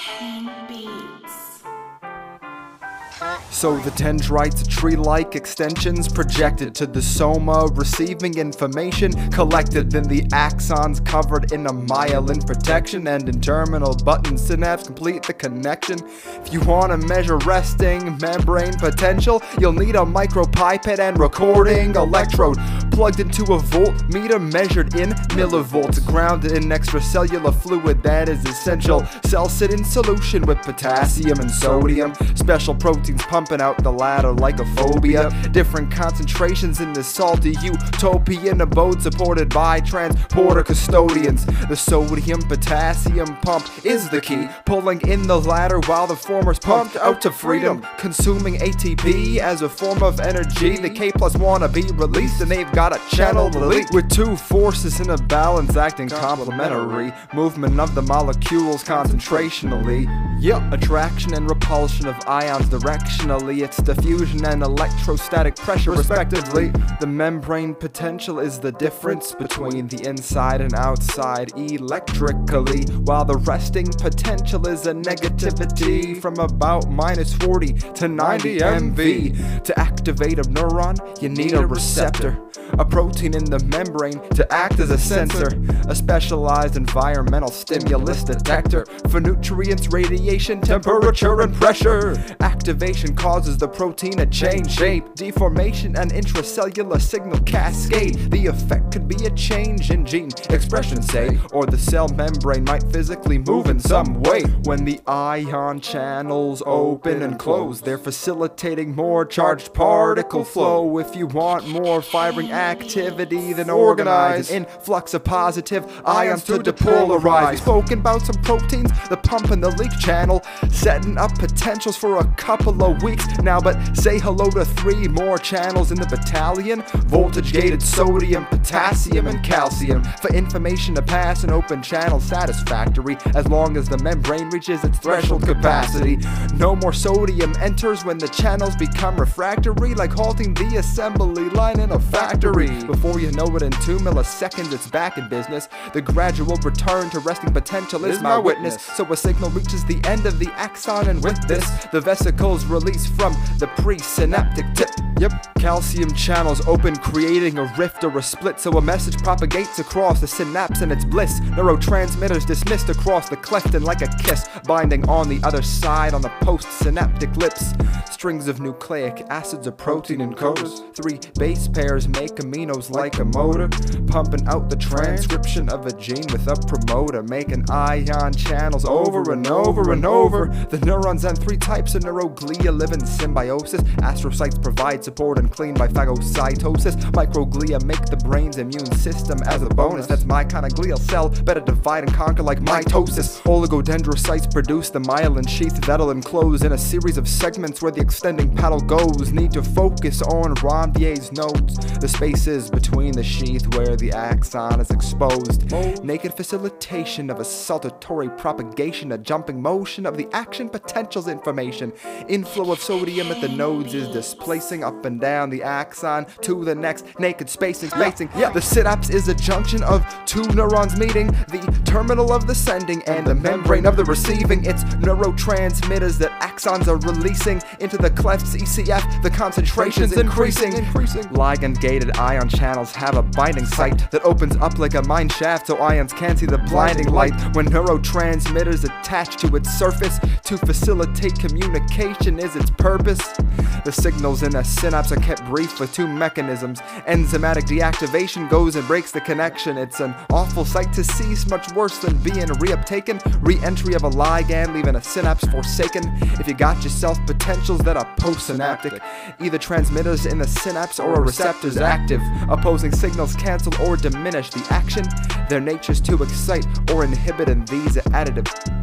Can Beats. So the dendrites, tree-like extensions projected to the soma, receiving information collected. Then the axons covered in a myelin protection and in terminal button synapse complete the connection. If you want to measure resting membrane potential, you'll need a micropipette and recording electrode plugged into a voltmeter measured in millivolts, grounded in extracellular fluid that is essential. Cells sit in solution with potassium and sodium. Special proteins pumping out the latter like a phobia. Different concentrations in the salty utopian abode supported by transporter custodians. The sodium potassium pump is the key, pulling in the latter while the former's pumped out to freedom. Consuming ATP as a form of energy. The K plus wanna be released and they've got a channel elite with two forces in a balance acting complementary. Movement of the molecules concentrationally. Yep, attraction and repulsion of ions directionally. It's diffusion and electrostatic pressure, respectively. The membrane potential is the difference between the inside and outside electrically, while the resting potential is a negativity from about minus 40 to 90 MV. To activate a neuron, you need a receptor, a protein in the membrane to act as a sensor, a specialized environmental stimulus detector for nutrients, radiation, temperature, and pressure. Activation causes the protein to change shape, deformation, and intracellular signal cascade. The effect could be a change in gene expression, say, or the cell membrane might physically move in some way. When the ion channels open and close, they're facilitating more charged particle flow. If you want more firing activity, then organize an influx of positive ions to depolarize. Spoken about some proteins, the pump and the leak channel, setting up potentials for a couple of weeks now. But say hello to three more channels in the battalion voltage gated sodium, potassium, and calcium for information to pass an open channel satisfactory as long as the membrane reaches its threshold capacity. No more sodium enters when the channels become refractory, like halting the assembly line in a factory. Before you know it, in two milliseconds, it's back in business. The gradual return to resting potential is my witness. So a signal reaches the end of the axon, and with this, the vesicles release from the presynaptic tip. Yep, calcium channels open, creating a rift or a split, so a message propagates across the synapse and its bliss. Neurotransmitters dismissed across the cleft and like a kiss, binding on the other side on the postsynaptic lips. Strings of nucleic acids or protein encoders. Three base pairs make aminos like a motor, pumping out the transcription of a gene with a promoter, making ion channels over and over and over. The neurons and three types of neuroglia live in symbiosis. Astrocytes provide support and clean by phagocytosis. Microglia make the brain's immune system as a bonus. That's my kind of glial cell, better divide and conquer like mitosis. Oligodendrocytes produce the myelin sheath that'll enclose in a series of segments where the extending paddle goes. Need to focus on Ranvier's nodes, the spaces between the sheath where the axon is exposed. Naked facilitation of a saltatory propagation, a jumping motion of the action potentials information. Inflow of sodium at the nodes is displacing up and down the axon to the next naked spacing, spacing. Yeah, the synapse is a junction of two neurons meeting, the terminal of the sending and the membrane of the receiving. It's neurotransmitters that axons are releasing into the clefts ECF. The concentration's increasing. increasing. Ligand gated ion channels have a binding site that opens up like a mine shaft so ions can't see the blinding light when neurotransmitters attach to its surface to facilitate communication is its purpose. The signals in a synapse are kept brief with two mechanisms. Enzymatic deactivation goes and breaks the connection. It's an awful sight to see, much worse than being reuptaken. Re entry of a ligand, leaving a synapse forsaken. If you got yourself potentials that are postsynaptic, either transmitters in the synapse or a receptor's active. Opposing signals cancel or diminish the action. Their nature's to excite or inhibit, and these are additive.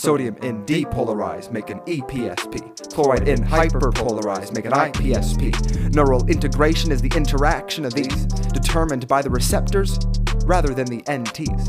Sodium in depolarized, make an EPSP. Chloride in hyperpolarized, make an IPSP. Neural integration is the interaction of these, determined by the receptors rather than the NTs.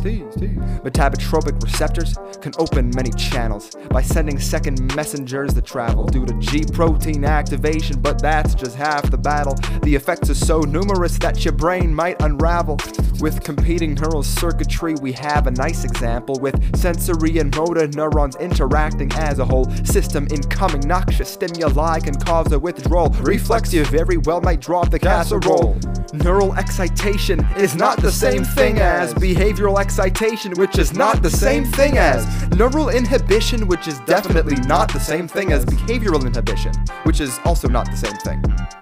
Metabotropic receptors can open many channels by sending second messengers that travel due to G protein activation, but that's just half the battle. The effects are so numerous that your brain might unravel. With competing neural circuitry, we have a nice example with sensory and motor neurons interacting as a whole system. Incoming noxious stimuli can cause a withdrawal. Reflex, you very well might drop the casserole. Neural excitation is not the same thing as behavioral excitation, which is not the same thing as neural inhibition, which is definitely not the same thing as behavioral inhibition, which is also not the same thing.